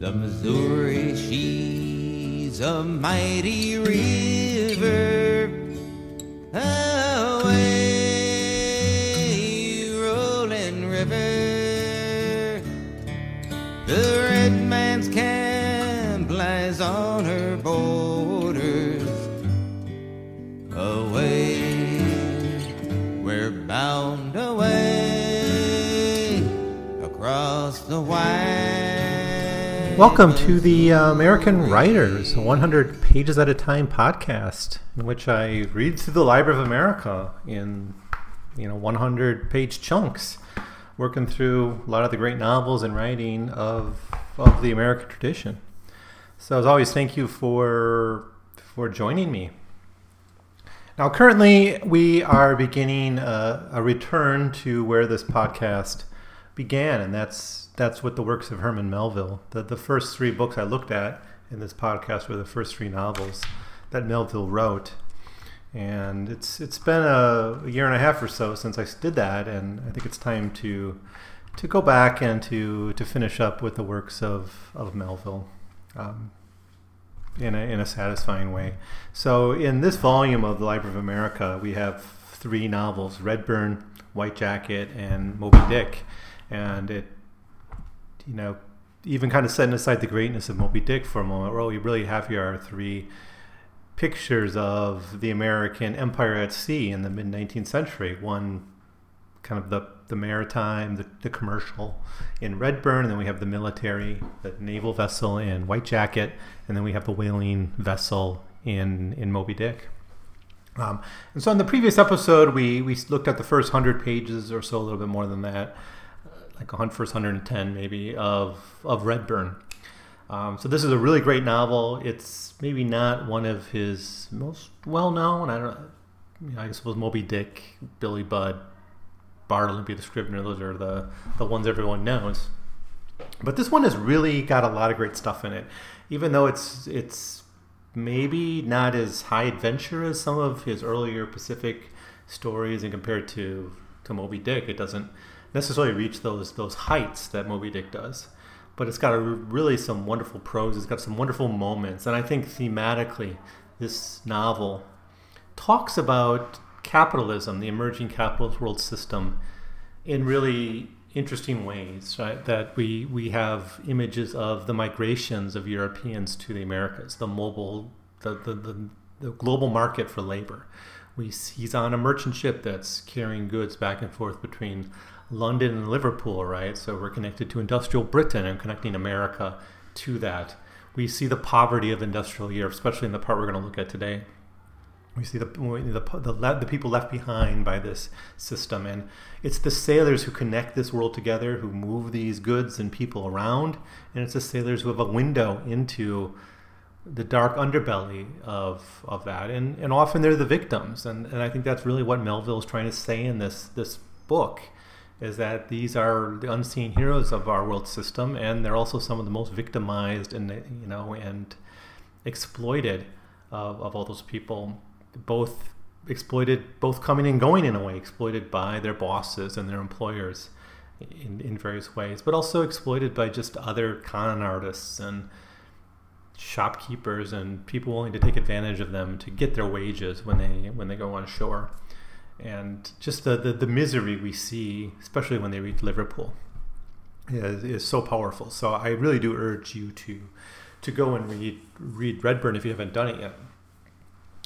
The Missouri, she's a mighty river. Welcome to the uh, American Writers, 100 pages at a time podcast, in which I read through the Library of America in, you know, 100 page chunks, working through a lot of the great novels and writing of of the American tradition. So, as always, thank you for for joining me. Now, currently, we are beginning a, a return to where this podcast began, and that's that's what the works of Herman Melville. The the first three books I looked at in this podcast were the first three novels that Melville wrote, and it's it's been a, a year and a half or so since I did that, and I think it's time to to go back and to to finish up with the works of of Melville. Um, in a, in a satisfying way. So, in this volume of the Library of America, we have three novels Redburn, White Jacket, and Moby Dick. And it you know, even kind of setting aside the greatness of Moby Dick for a moment, what we really have here are three pictures of the American empire at sea in the mid 19th century. One kind of the, the maritime, the, the commercial in Redburn, and then we have the military, the naval vessel in White Jacket, and then we have the whaling vessel in, in Moby Dick. Um, and so in the previous episode, we, we looked at the first 100 pages or so, a little bit more than that like a first 110 maybe of of Redburn. Um, so this is a really great novel. It's maybe not one of his most well known. I don't. You know, I suppose Moby Dick, Billy Budd, Bartleby the Scrivener. Those are the the ones everyone knows. But this one has really got a lot of great stuff in it, even though it's it's maybe not as high adventure as some of his earlier Pacific stories, and compared to to Moby Dick, it doesn't necessarily reach those those heights that Moby Dick does. But it's got a, really some wonderful prose. It's got some wonderful moments, and I think thematically, this novel talks about capitalism, the emerging capitalist world system, in really interesting ways. Right? That we we have images of the migrations of Europeans to the Americas, the mobile, the the, the, the global market for labor. We, he's on a merchant ship that's carrying goods back and forth between London and Liverpool, right? So we're connected to industrial Britain and connecting America to that. We see the poverty of industrial Europe, especially in the part we're going to look at today. We see the, the, the, the people left behind by this system. And it's the sailors who connect this world together, who move these goods and people around. And it's the sailors who have a window into the dark underbelly of, of that. And, and often they're the victims. And, and I think that's really what Melville is trying to say in this, this book is that these are the unseen heroes of our world system, and they're also some of the most victimized and you know and exploited of, of all those people, both exploited, both coming and going in a way, exploited by their bosses and their employers in, in various ways, but also exploited by just other con artists and shopkeepers and people willing to take advantage of them to get their wages when they when they go on shore and just the, the, the, misery we see, especially when they reach Liverpool, is, is so powerful. So I really do urge you to to go and read read Redburn if you haven't done it yet.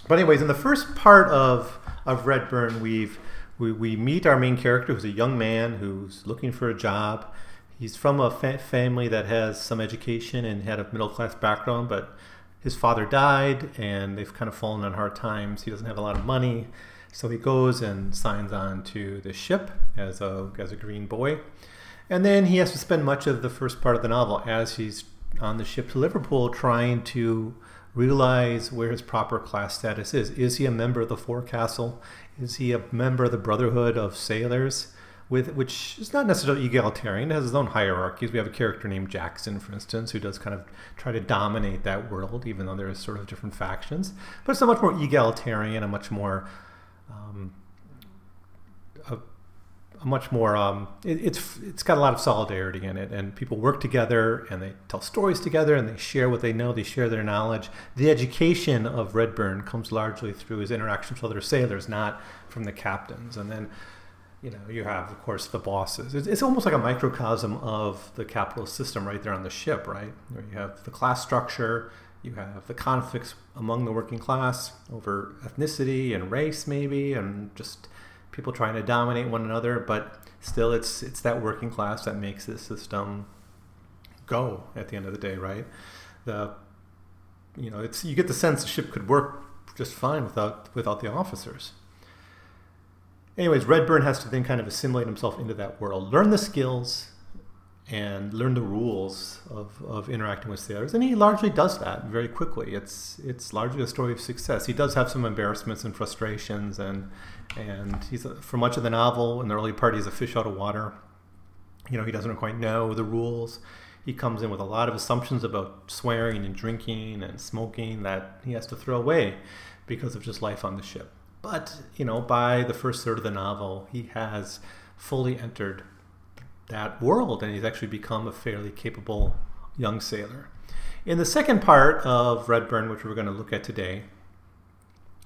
But anyways, in the first part of of Redburn, we've we, we meet our main character, who's a young man who's looking for a job. He's from a fa- family that has some education and had a middle class background, but his father died, and they've kind of fallen on hard times. He doesn't have a lot of money so he goes and signs on to the ship as a, as a green boy. And then he has to spend much of the first part of the novel as he's on the ship to Liverpool trying to realize where his proper class status is. Is he a member of the forecastle? Is he a member of the Brotherhood of Sailors? With, which is not necessarily egalitarian, it has its own hierarchies. We have a character named Jackson, for instance, who does kind of try to dominate that world, even though there's sort of different factions. But it's a much more egalitarian, a much more um, a, a much more um, it, it's it's got a lot of solidarity in it, and people work together and they tell stories together and they share what they know, they share their knowledge. The education of Redburn comes largely through his interactions with other sailors, not from the captains. And then you know you have of course the bosses. It's, it's almost like a microcosm of the capitalist system right there on the ship, right? Where you have the class structure, you have the conflicts among the working class over ethnicity and race, maybe, and just people trying to dominate one another, but still it's it's that working class that makes this system go at the end of the day, right? The you know, it's you get the sense the ship could work just fine without without the officers. Anyways, Redburn has to then kind of assimilate himself into that world, learn the skills, and learn the rules of, of interacting with sailors. And he largely does that very quickly. It's it's largely a story of success. He does have some embarrassments and frustrations, and and he's a, for much of the novel in the early part he's a fish out of water. You know, he doesn't quite know the rules. He comes in with a lot of assumptions about swearing and drinking and smoking that he has to throw away because of just life on the ship. But you know, by the first third of the novel, he has fully entered that world, and he's actually become a fairly capable young sailor. In the second part of Redburn, which we're going to look at today,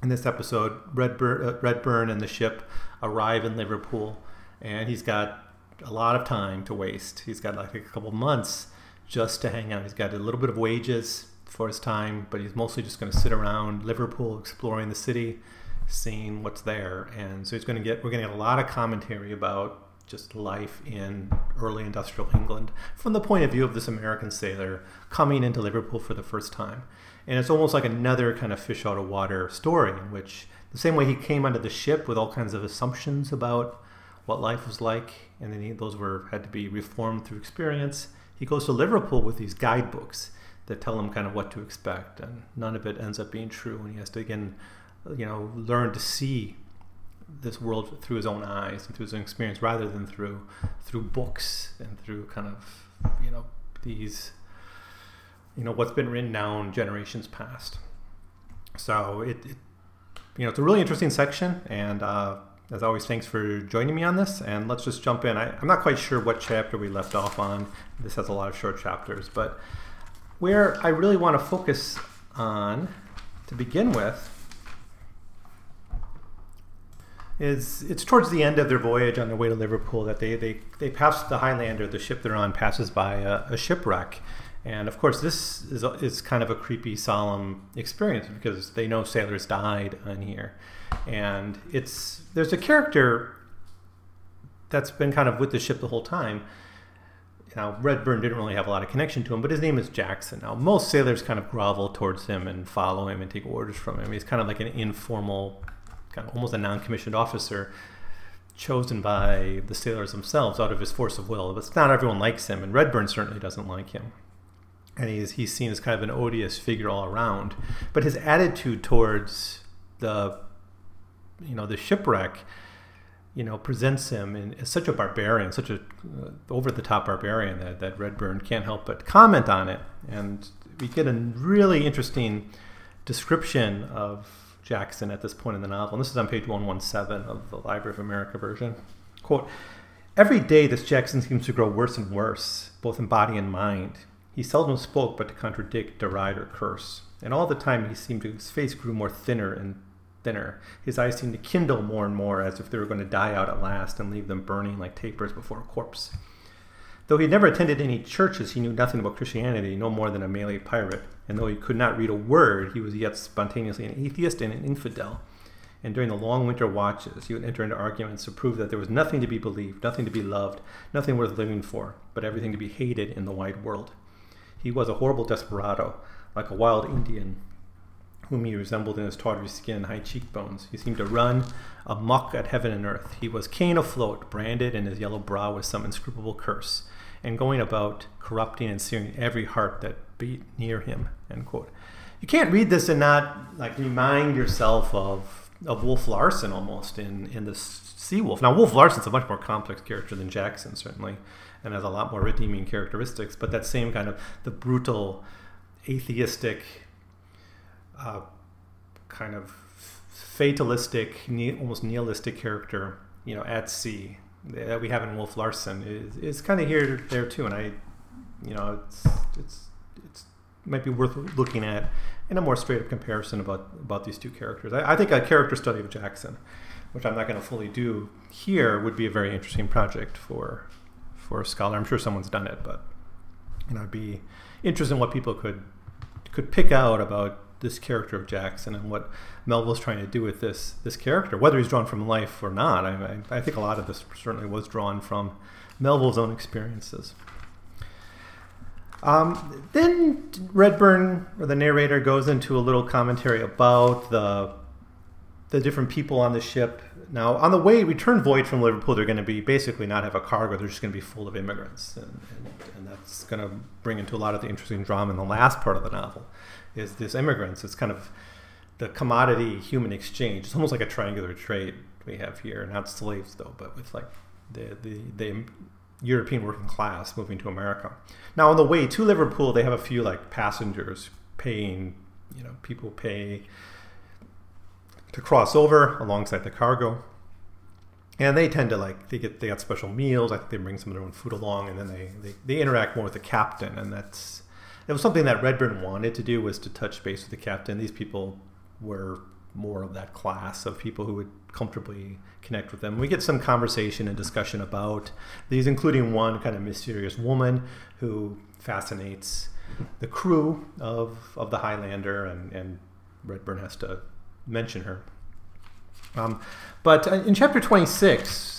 in this episode, Redburn, uh, Redburn and the ship arrive in Liverpool, and he's got a lot of time to waste. He's got like a couple months just to hang out. He's got a little bit of wages for his time, but he's mostly just going to sit around Liverpool, exploring the city, seeing what's there. And so he's going to get we're going to get a lot of commentary about just life in early industrial England from the point of view of this American sailor coming into Liverpool for the first time. And it's almost like another kind of fish out of water story in which the same way he came onto the ship with all kinds of assumptions about what life was like, and then he, those were had to be reformed through experience. He goes to Liverpool with these guidebooks that tell him kind of what to expect, and none of it ends up being true. And he has to again, you know, learn to see this world through his own eyes and through his own experience rather than through through books and through kind of you know these you know what's been written down generations past. So it, it you know it's a really interesting section and uh, as always thanks for joining me on this. And let's just jump in. I, i'm not quite sure what chapter we left off on. This has a lot of short chapters but where i really want to focus on to begin with is it's towards the end of their voyage on their way to Liverpool that they they, they pass the Highlander, the ship they're on passes by a, a shipwreck. And of course, this is, is kind of a creepy, solemn experience because they know sailors died on here. And it's there's a character that's been kind of with the ship the whole time. Now, Redburn didn't really have a lot of connection to him, but his name is Jackson. Now, most sailors kind of grovel towards him and follow him and take orders from him. He's kind of like an informal kind of almost a non-commissioned officer chosen by the sailors themselves out of his force of will. But not everyone likes him, and Redburn certainly doesn't like him. And he's, he's seen as kind of an odious figure all around. But his attitude towards the, you know, the shipwreck, you know, presents him in, as such a barbarian, such a uh, over-the-top barbarian that, that Redburn can't help but comment on it. And we get a really interesting description of Jackson at this point in the novel. And this is on page 117 of the Library of America version. Quote Every day, this Jackson seems to grow worse and worse, both in body and mind. He seldom spoke but to contradict, deride, or curse. And all the time, he seemed to, his face grew more thinner and thinner. His eyes seemed to kindle more and more as if they were going to die out at last and leave them burning like tapers before a corpse. Though he had never attended any churches, he knew nothing about Christianity, no more than a Malay pirate. And though he could not read a word, he was yet spontaneously an atheist and an infidel. And during the long winter watches, he would enter into arguments to prove that there was nothing to be believed, nothing to be loved, nothing worth living for, but everything to be hated in the wide world. He was a horrible desperado, like a wild Indian whom he resembled in his tawdry skin, and high cheekbones. He seemed to run amuck at heaven and earth. He was Cain afloat, branded in his yellow brow with some inscrutable curse and going about corrupting and searing every heart that beat near him. End quote. You can't read this and not like remind yourself of of Wolf Larsen almost in in the Sea Wolf. Now Wolf Larsen's a much more complex character than Jackson certainly, and has a lot more redeeming characteristics. But that same kind of the brutal, atheistic, uh, kind of fatalistic, almost nihilistic character, you know, at sea that we have in Wolf Larsen is, is kind of here there too, and I, you know, it's it's it's might be worth looking at in a more straight up comparison about about these two characters. I, I think a character study of Jackson, which I'm not going to fully do here, would be a very interesting project for for a scholar. I'm sure someone's done it, but you know, I'd be interested in what people could could pick out about this character of Jackson and what Melville's trying to do with this this character, whether he's drawn from life or not. I, I, I think a lot of this certainly was drawn from Melville's own experiences. Um, then Redburn, or the narrator, goes into a little commentary about the the different people on the ship. Now, on the way return voyage from Liverpool, they're going to be basically not have a cargo; they're just going to be full of immigrants, and, and, and that's going to bring into a lot of the interesting drama in the last part of the novel. Is this immigrants? It's kind of the commodity human exchange. It's almost like a triangular trade we have here, not slaves though, but with like the the, the European working class moving to America. Now on the way to Liverpool, they have a few like passengers paying. You know, people pay to cross over alongside the cargo, and they tend to like they get they got special meals. I think they bring some of their own food along, and then they they, they interact more with the captain, and that's it was something that Redburn wanted to do was to touch base with the captain. These people were more of that class of people who would comfortably connect with them. We get some conversation and discussion about these, including one kind of mysterious woman who fascinates the crew of, of the Highlander, and, and Redburn has to mention her. Um, but in chapter 26,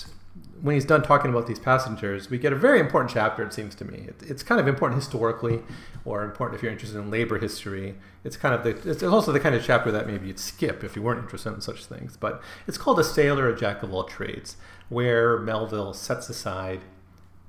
when he's done talking about these passengers, we get a very important chapter, it seems to me. It, it's kind of important historically, or important if you're interested in labor history. It's kind of the, it's also the kind of chapter that maybe you'd skip if you weren't interested in such things. But it's called A Sailor, a Jack of All Trades, where Melville sets aside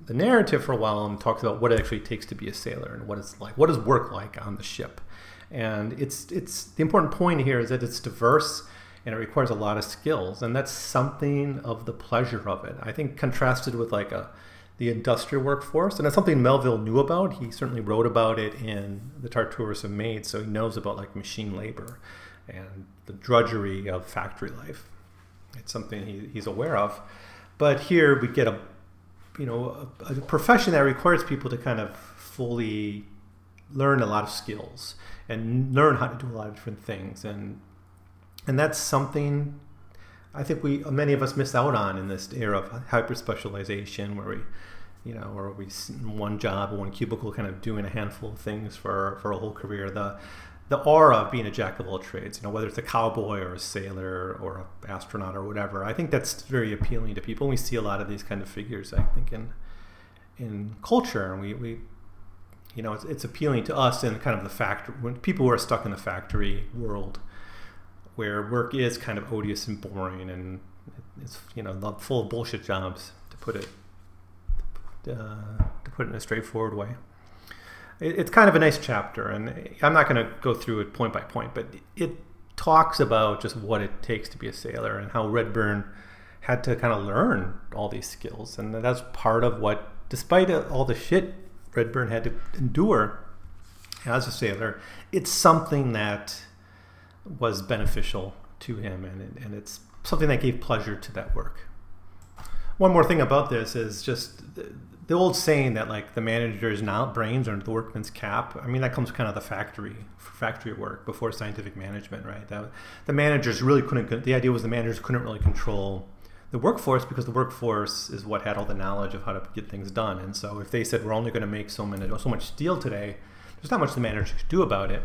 the narrative for a while and talks about what it actually takes to be a sailor and what it's like, what is work like on the ship. And it's, it's the important point here is that it's diverse and it requires a lot of skills and that's something of the pleasure of it. I think contrasted with like a the industrial workforce and that's something melville knew about. He certainly wrote about it in the tartarus of maids so he knows about like machine labor and the drudgery of factory life. It's something he, he's aware of. But here we get a you know a, a profession that requires people to kind of fully learn a lot of skills and learn how to do a lot of different things and and that's something I think we many of us miss out on in this era of hyper specialization, where we, you know, where we one job, one cubicle, kind of doing a handful of things for for a whole career. The the aura of being a jack of all trades, you know, whether it's a cowboy or a sailor or an astronaut or whatever, I think that's very appealing to people. We see a lot of these kind of figures, I think, in in culture, and we, we you know, it's, it's appealing to us in kind of the factory when people who are stuck in the factory world where work is kind of odious and boring and it's you know full of bullshit jobs to put it uh, to put it in a straightforward way. It, it's kind of a nice chapter, and I'm not going to go through it point by point, but it talks about just what it takes to be a sailor and how Redburn had to kind of learn all these skills, and that's part of what, despite all the shit Redburn had to endure as a sailor, it's something that was beneficial to him, and, and it's something that gave pleasure to that work. One more thing about this is just the, the old saying that like the manager's not brains or the workman's cap. I mean that comes kind of the factory factory work before scientific management, right? That the managers really couldn't. The idea was the managers couldn't really control the workforce because the workforce is what had all the knowledge of how to get things done. And so if they said we're only going to make so many so much steel today, there's not much the manager could do about it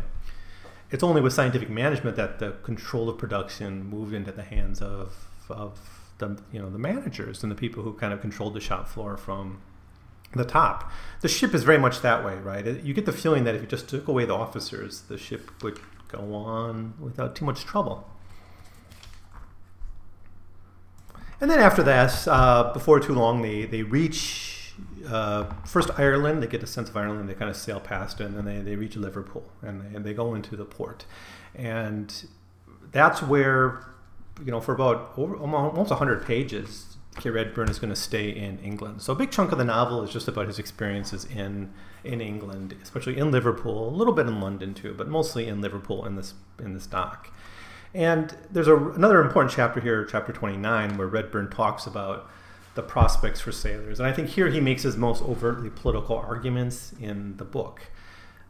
it's only with scientific management that the control of production moved into the hands of of the you know the managers and the people who kind of controlled the shop floor from the top. The ship is very much that way, right? You get the feeling that if you just took away the officers, the ship would go on without too much trouble. And then after that, uh, before too long, they, they reach uh, first Ireland, they get a sense of Ireland, they kind of sail past it, and then they, they reach Liverpool and they, and they go into the port. And that's where, you know, for about over, almost 100 pages, K. Redburn is going to stay in England. So a big chunk of the novel is just about his experiences in in England, especially in Liverpool, a little bit in London too, but mostly in Liverpool in this in this dock. And there's a, another important chapter here, chapter 29, where Redburn talks about the prospects for sailors. And I think here he makes his most overtly political arguments in the book.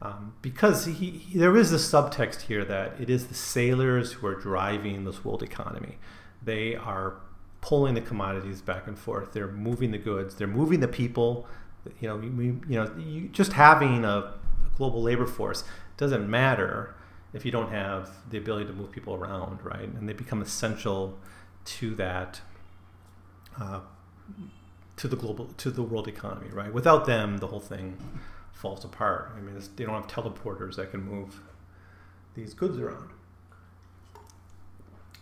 Um, because he, he, there is a subtext here that it is the sailors who are driving this world economy. They are pulling the commodities back and forth. They're moving the goods. They're moving the people. You know, we, you know, you, just having a global labor force doesn't matter if you don't have the ability to move people around, right? And they become essential to that, uh, to the global, to the world economy, right? Without them, the whole thing falls apart. I mean, they don't have teleporters that can move these goods around.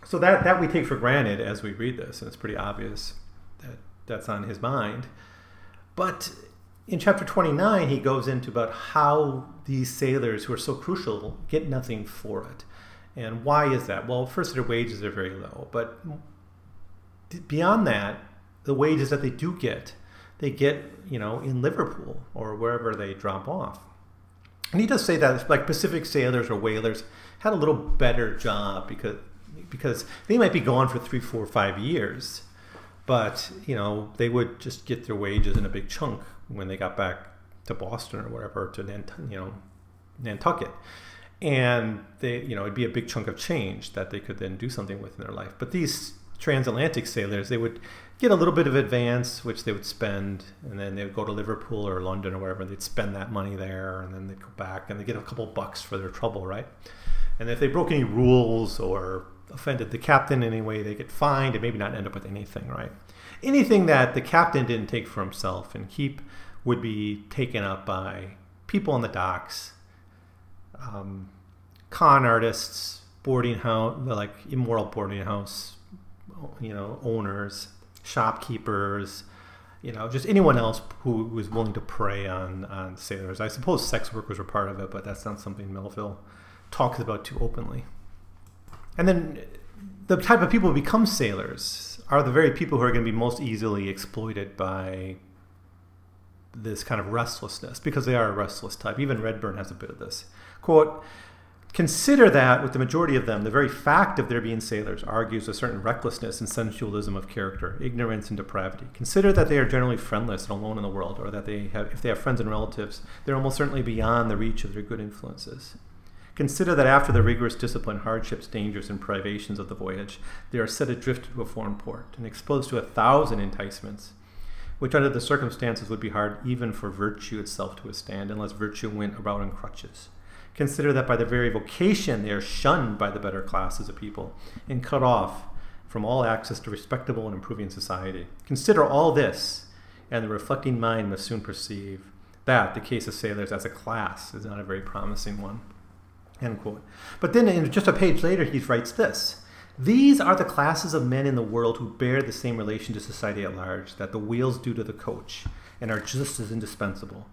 So that that we take for granted as we read this, and it's pretty obvious that that's on his mind. But in chapter 29, he goes into about how these sailors who are so crucial get nothing for it. And why is that? Well, first, their wages are very low. But beyond that, the wages that they do get, they get, you know, in Liverpool or wherever they drop off. And he does say that, like Pacific sailors or whalers had a little better job because because they might be gone for three, four, five years, but you know they would just get their wages in a big chunk when they got back to Boston or whatever to Nant- you know Nantucket, and they you know it'd be a big chunk of change that they could then do something with in their life. But these transatlantic sailors, they would get a little bit of advance, which they would spend, and then they would go to Liverpool or London or wherever. They'd spend that money there, and then they'd go back and they get a couple bucks for their trouble, right? And if they broke any rules or offended the captain in any way, they get fined and maybe not end up with anything, right? Anything that the captain didn't take for himself and keep would be taken up by people on the docks, um, con artists, boarding house, like immoral boarding house, you know, owners, shopkeepers, you know, just anyone else who was willing to prey on, on sailors. I suppose sex workers were part of it, but that's not something Melville talks about too openly. And then the type of people who become sailors are the very people who are going to be most easily exploited by this kind of restlessness because they are a restless type. Even Redburn has a bit of this. Quote, Consider that, with the majority of them, the very fact of their being sailors argues a certain recklessness and sensualism of character, ignorance and depravity. Consider that they are generally friendless and alone in the world, or that they have, if they have friends and relatives, they're almost certainly beyond the reach of their good influences. Consider that after the rigorous discipline, hardships, dangers, and privations of the voyage, they are set adrift to a foreign port and exposed to a thousand enticements, which under the circumstances would be hard even for virtue itself to withstand, unless virtue went about on crutches. Consider that by their very vocation they are shunned by the better classes of people and cut off from all access to respectable and improving society. Consider all this, and the reflecting mind must soon perceive that the case of sailors as a class is not a very promising one. End quote. But then, in just a page later, he writes this These are the classes of men in the world who bear the same relation to society at large that the wheels do to the coach, and are just as indispensable.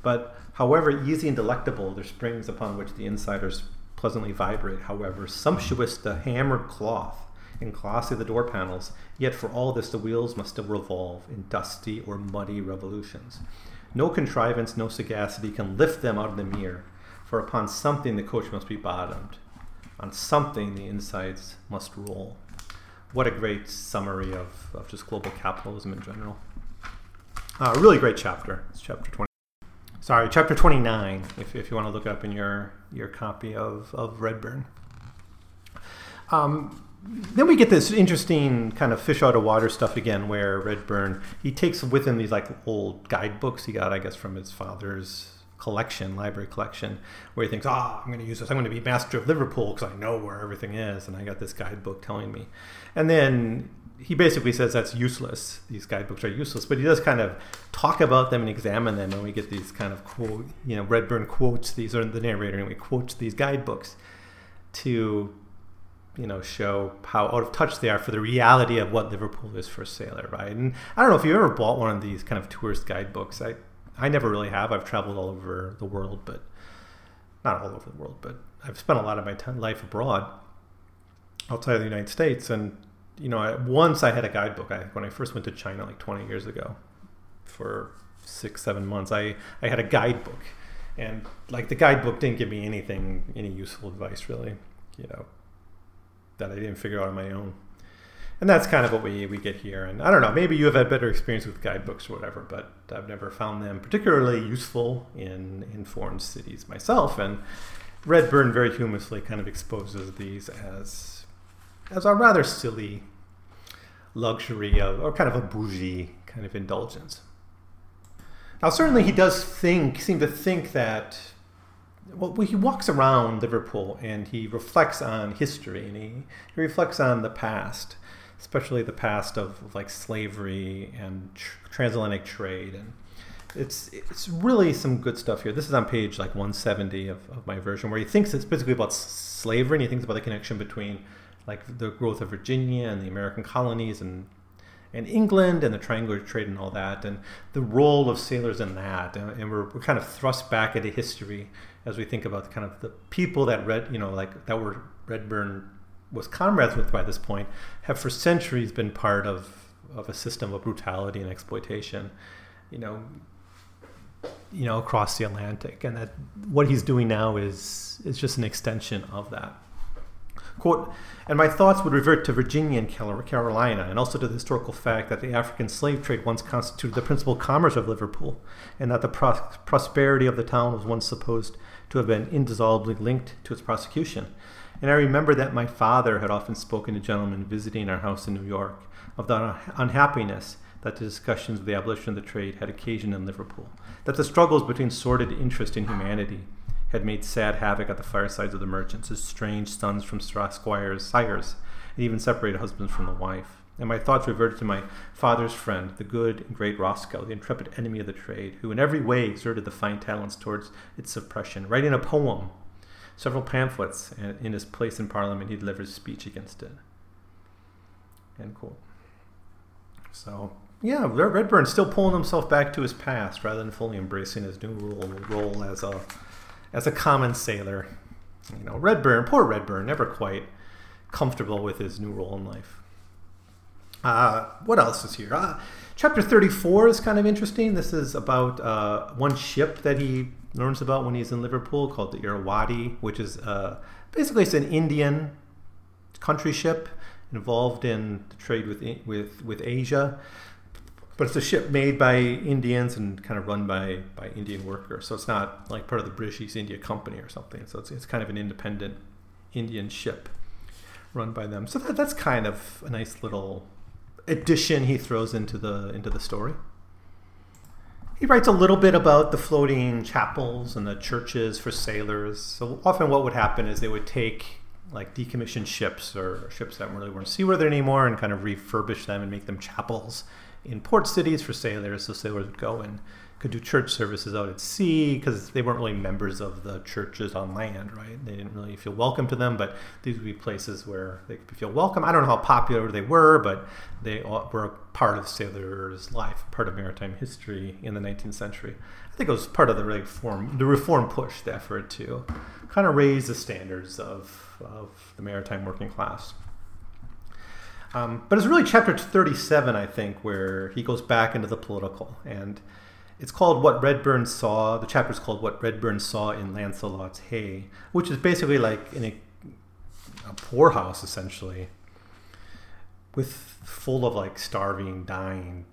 But however easy and delectable their springs upon which the insiders pleasantly vibrate, however sumptuous the hammered cloth and glossy the door panels, yet for all this the wheels must still revolve in dusty or muddy revolutions. No contrivance, no sagacity can lift them out of the mere for upon something the coach must be bottomed, on something the insides must roll. What a great summary of, of just global capitalism in general. Uh, really great chapter. It's chapter 20. Sorry, chapter 29, if, if you want to look up in your, your copy of, of Redburn. Um, then we get this interesting kind of fish out of water stuff again, where Redburn he takes with him these like old guidebooks he got, I guess, from his father's collection, library collection, where he thinks, ah, I'm going to use this. I'm going to be master of Liverpool because I know where everything is, and I got this guidebook telling me. And then he basically says that's useless. These guidebooks are useless, but he does kind of talk about them and examine them, and we get these kind of quote, you know, Redburn quotes these, or the narrator anyway quotes these guidebooks to, you know, show how out of touch they are for the reality of what Liverpool is for a sailor, right? And I don't know if you ever bought one of these kind of tourist guidebooks. I I never really have. I've traveled all over the world, but not all over the world, but I've spent a lot of my time, life abroad outside of the United States. And, you know, I, once I had a guidebook. I, when I first went to China like 20 years ago for six, seven months, I, I had a guidebook. And like the guidebook didn't give me anything, any useful advice really, you know, that I didn't figure out on my own. And that's kind of what we, we get here. And I don't know, maybe you have had better experience with guidebooks or whatever, but I've never found them particularly useful in, in foreign cities myself. And Redburn very humorously kind of exposes these as, as a rather silly luxury of, or kind of a bougie kind of indulgence. Now, certainly he does think, seem to think that well, he walks around Liverpool and he reflects on history and he, he reflects on the past especially the past of, of like slavery and tr- transatlantic trade and it's it's really some good stuff here. This is on page like 170 of, of my version where he thinks it's basically about slavery and he thinks about the connection between like the growth of Virginia and the American colonies and and England and the triangular trade and all that and the role of sailors in that and, and we're, we're kind of thrust back into history as we think about kind of the people that read you know like that were Redburn was comrades with by this point, have for centuries been part of, of a system of brutality and exploitation, you know, you know, across the Atlantic, and that what he's doing now is is just an extension of that. Quote, and my thoughts would revert to Virginia and Carolina, and also to the historical fact that the African slave trade once constituted the principal commerce of Liverpool, and that the pros- prosperity of the town was once supposed to have been indissolubly linked to its prosecution. And I remember that my father had often spoken to gentlemen visiting our house in New York of the unhappiness that the discussions of the abolition of the trade had occasioned in Liverpool, that the struggles between sordid interest in humanity had made sad havoc at the firesides of the merchants, as strange sons from squires, sires, and even separated husbands from the wife. And my thoughts reverted to my father's friend, the good and great Roscoe, the intrepid enemy of the trade, who in every way exerted the fine talents towards its suppression, writing a poem several pamphlets, and in his place in Parliament, he delivers a speech against it. End quote. So, yeah, Redburn's still pulling himself back to his past rather than fully embracing his new role, role as a as a common sailor. You know, Redburn, poor Redburn, never quite comfortable with his new role in life. Uh, what else is here? Uh, chapter 34 is kind of interesting. This is about uh, one ship that he learns about when he's in Liverpool called the Irrawaddy, which is uh, basically it's an Indian country ship involved in the trade with with with Asia. But it's a ship made by Indians and kind of run by, by Indian workers. So it's not like part of the British East India Company or something. So it's, it's kind of an independent Indian ship run by them. So that, that's kind of a nice little addition he throws into the into the story. He writes a little bit about the floating chapels and the churches for sailors. So often, what would happen is they would take like decommissioned ships or ships that really weren't seaworthy anymore and kind of refurbish them and make them chapels in port cities for sailors. So sailors would go and could do church services out at sea because they weren't really members of the churches on land, right? They didn't really feel welcome to them, but these would be places where they could feel welcome. I don't know how popular they were, but they were a part of sailors' life, part of maritime history in the 19th century. I think it was part of the reform, the reform push, the effort to kind of raise the standards of, of the maritime working class. Um, but it's really chapter 37, I think, where he goes back into the political and it's called What Redburn Saw. The chapter is called What Redburn Saw in Launcelott's Hey, which is basically like in a, a poorhouse, essentially, with full of like starving, dying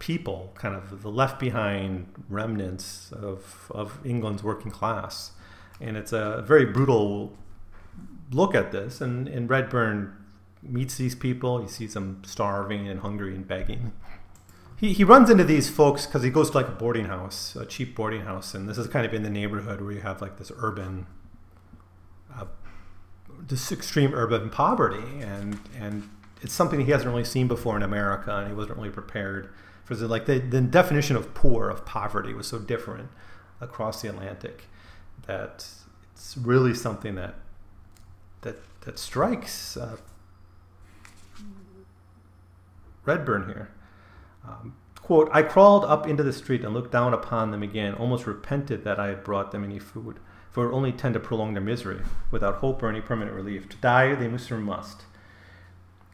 people, kind of the left behind remnants of, of England's working class. And it's a very brutal look at this. And, and Redburn meets these people, he sees them starving and hungry and begging he, he runs into these folks because he goes to like a boarding house, a cheap boarding house, and this is kind of in the neighborhood where you have like this urban, uh, this extreme urban poverty, and and it's something he hasn't really seen before in America, and he wasn't really prepared for. The, like the, the definition of poor of poverty was so different across the Atlantic that it's really something that that that strikes uh, Redburn here. Um, quote, I crawled up into the street and looked down upon them again, almost repented that I had brought them any food, for it only tend to prolong their misery, without hope or any permanent relief. To die they must or must.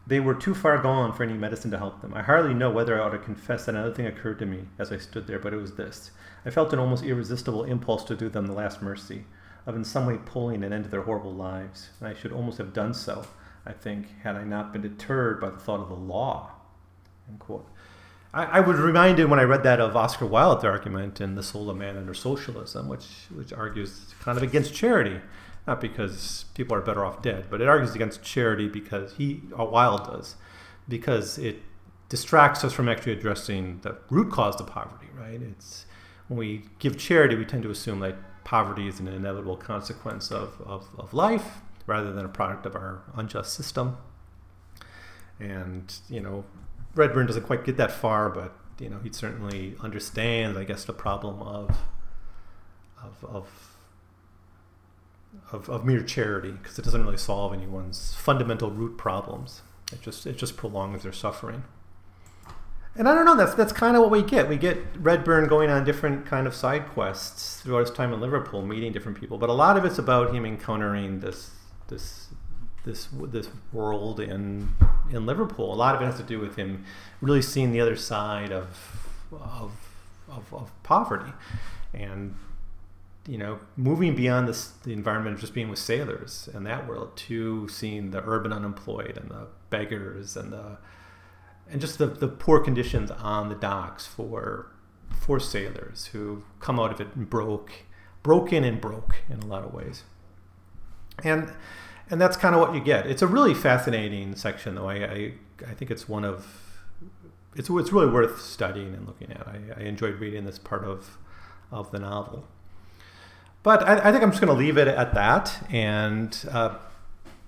They were too far gone for any medicine to help them. I hardly know whether I ought to confess that another thing occurred to me as I stood there, but it was this. I felt an almost irresistible impulse to do them the last mercy, of in some way pulling an end to their horrible lives, and I should almost have done so, I think, had I not been deterred by the thought of the law. End quote. I, I was reminded when I read that of Oscar Wilde's argument in The Soul of Man Under Socialism, which, which argues kind of against charity. Not because people are better off dead, but it argues against charity because he, uh, Wilde does, because it distracts us from actually addressing the root cause of poverty, right? It's when we give charity, we tend to assume that poverty is an inevitable consequence of, of, of life rather than a product of our unjust system. And, you know, Redburn doesn't quite get that far, but, you know, he certainly understands, I guess, the problem of, of, of of, of mere charity because it doesn't really solve anyone's fundamental root problems. It just it just prolongs their suffering. And I don't know. That's that's kind of what we get. We get Redburn going on different kind of side quests throughout his time in Liverpool, meeting different people. But a lot of it's about him encountering this this this this world in in Liverpool. A lot of it has to do with him really seeing the other side of of of, of poverty, and you know moving beyond this the environment of just being with sailors and that world to seeing the urban unemployed and the beggars and the and just the, the poor conditions on the docks for for sailors who come out of it broke broken and broke in a lot of ways and and that's kind of what you get it's a really fascinating section though i i, I think it's one of it's, it's really worth studying and looking at I, I enjoyed reading this part of of the novel but I, I think i'm just going to leave it at that and uh,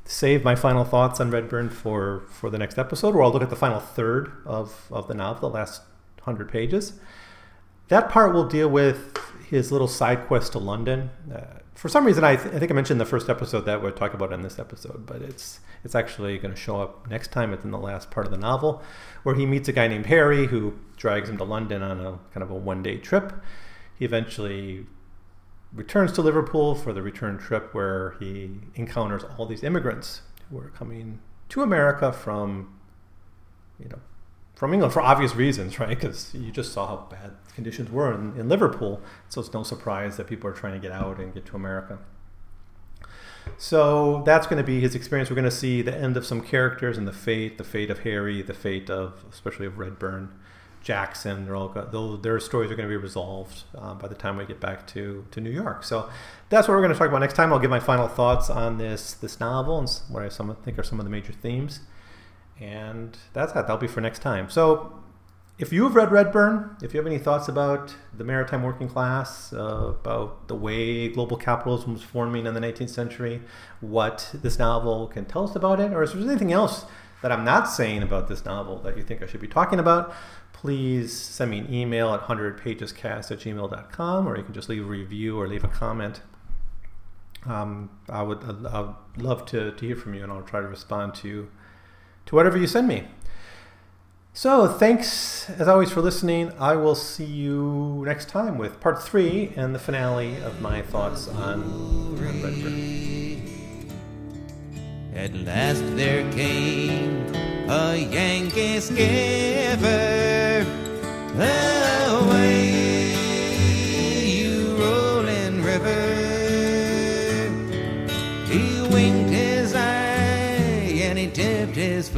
save my final thoughts on Redburn for, for the next episode, where I'll look at the final third of, of the novel, the last 100 pages. That part will deal with his little side quest to London. Uh, for some reason, I, th- I, think I mentioned the first episode that we'll talk about in this episode, but it's it's actually going to show up next time. It's in the last part of the novel, where he meets a guy named Harry who drags him to London on a kind of a one day trip. He eventually returns to Liverpool for the return trip where he encounters all these immigrants who are coming to America from, you know, from England for obvious reasons, right? Because you just saw how bad conditions were in, in Liverpool. So it's no surprise that people are trying to get out and get to America. So that's going to be his experience. We're going to see the end of some characters and the fate, the fate of Harry, the fate of, especially of Redburn. Jackson. They're all got, their stories are going to be resolved uh, by the time we get back to, to New York. So that's what we're going to talk about next time. I'll give my final thoughts on this this novel and what I some, think are some of the major themes. And that's that. That'll be for next time. So if you have read Redburn, if you have any thoughts about the maritime working class, uh, about the way global capitalism was forming in the 19th century, what this novel can tell us about it, or is there anything else that I'm not saying about this novel that you think I should be talking about, please send me an email at 100pagescast at gmail.com or you can just leave a review or leave a comment. Um, I would I would love to, to hear from you and I'll try to respond to to whatever you send me. So thanks as always for listening. I will see you next time with part three and the finale of my thoughts on Redburn. At last there came a Yankee skipper away, his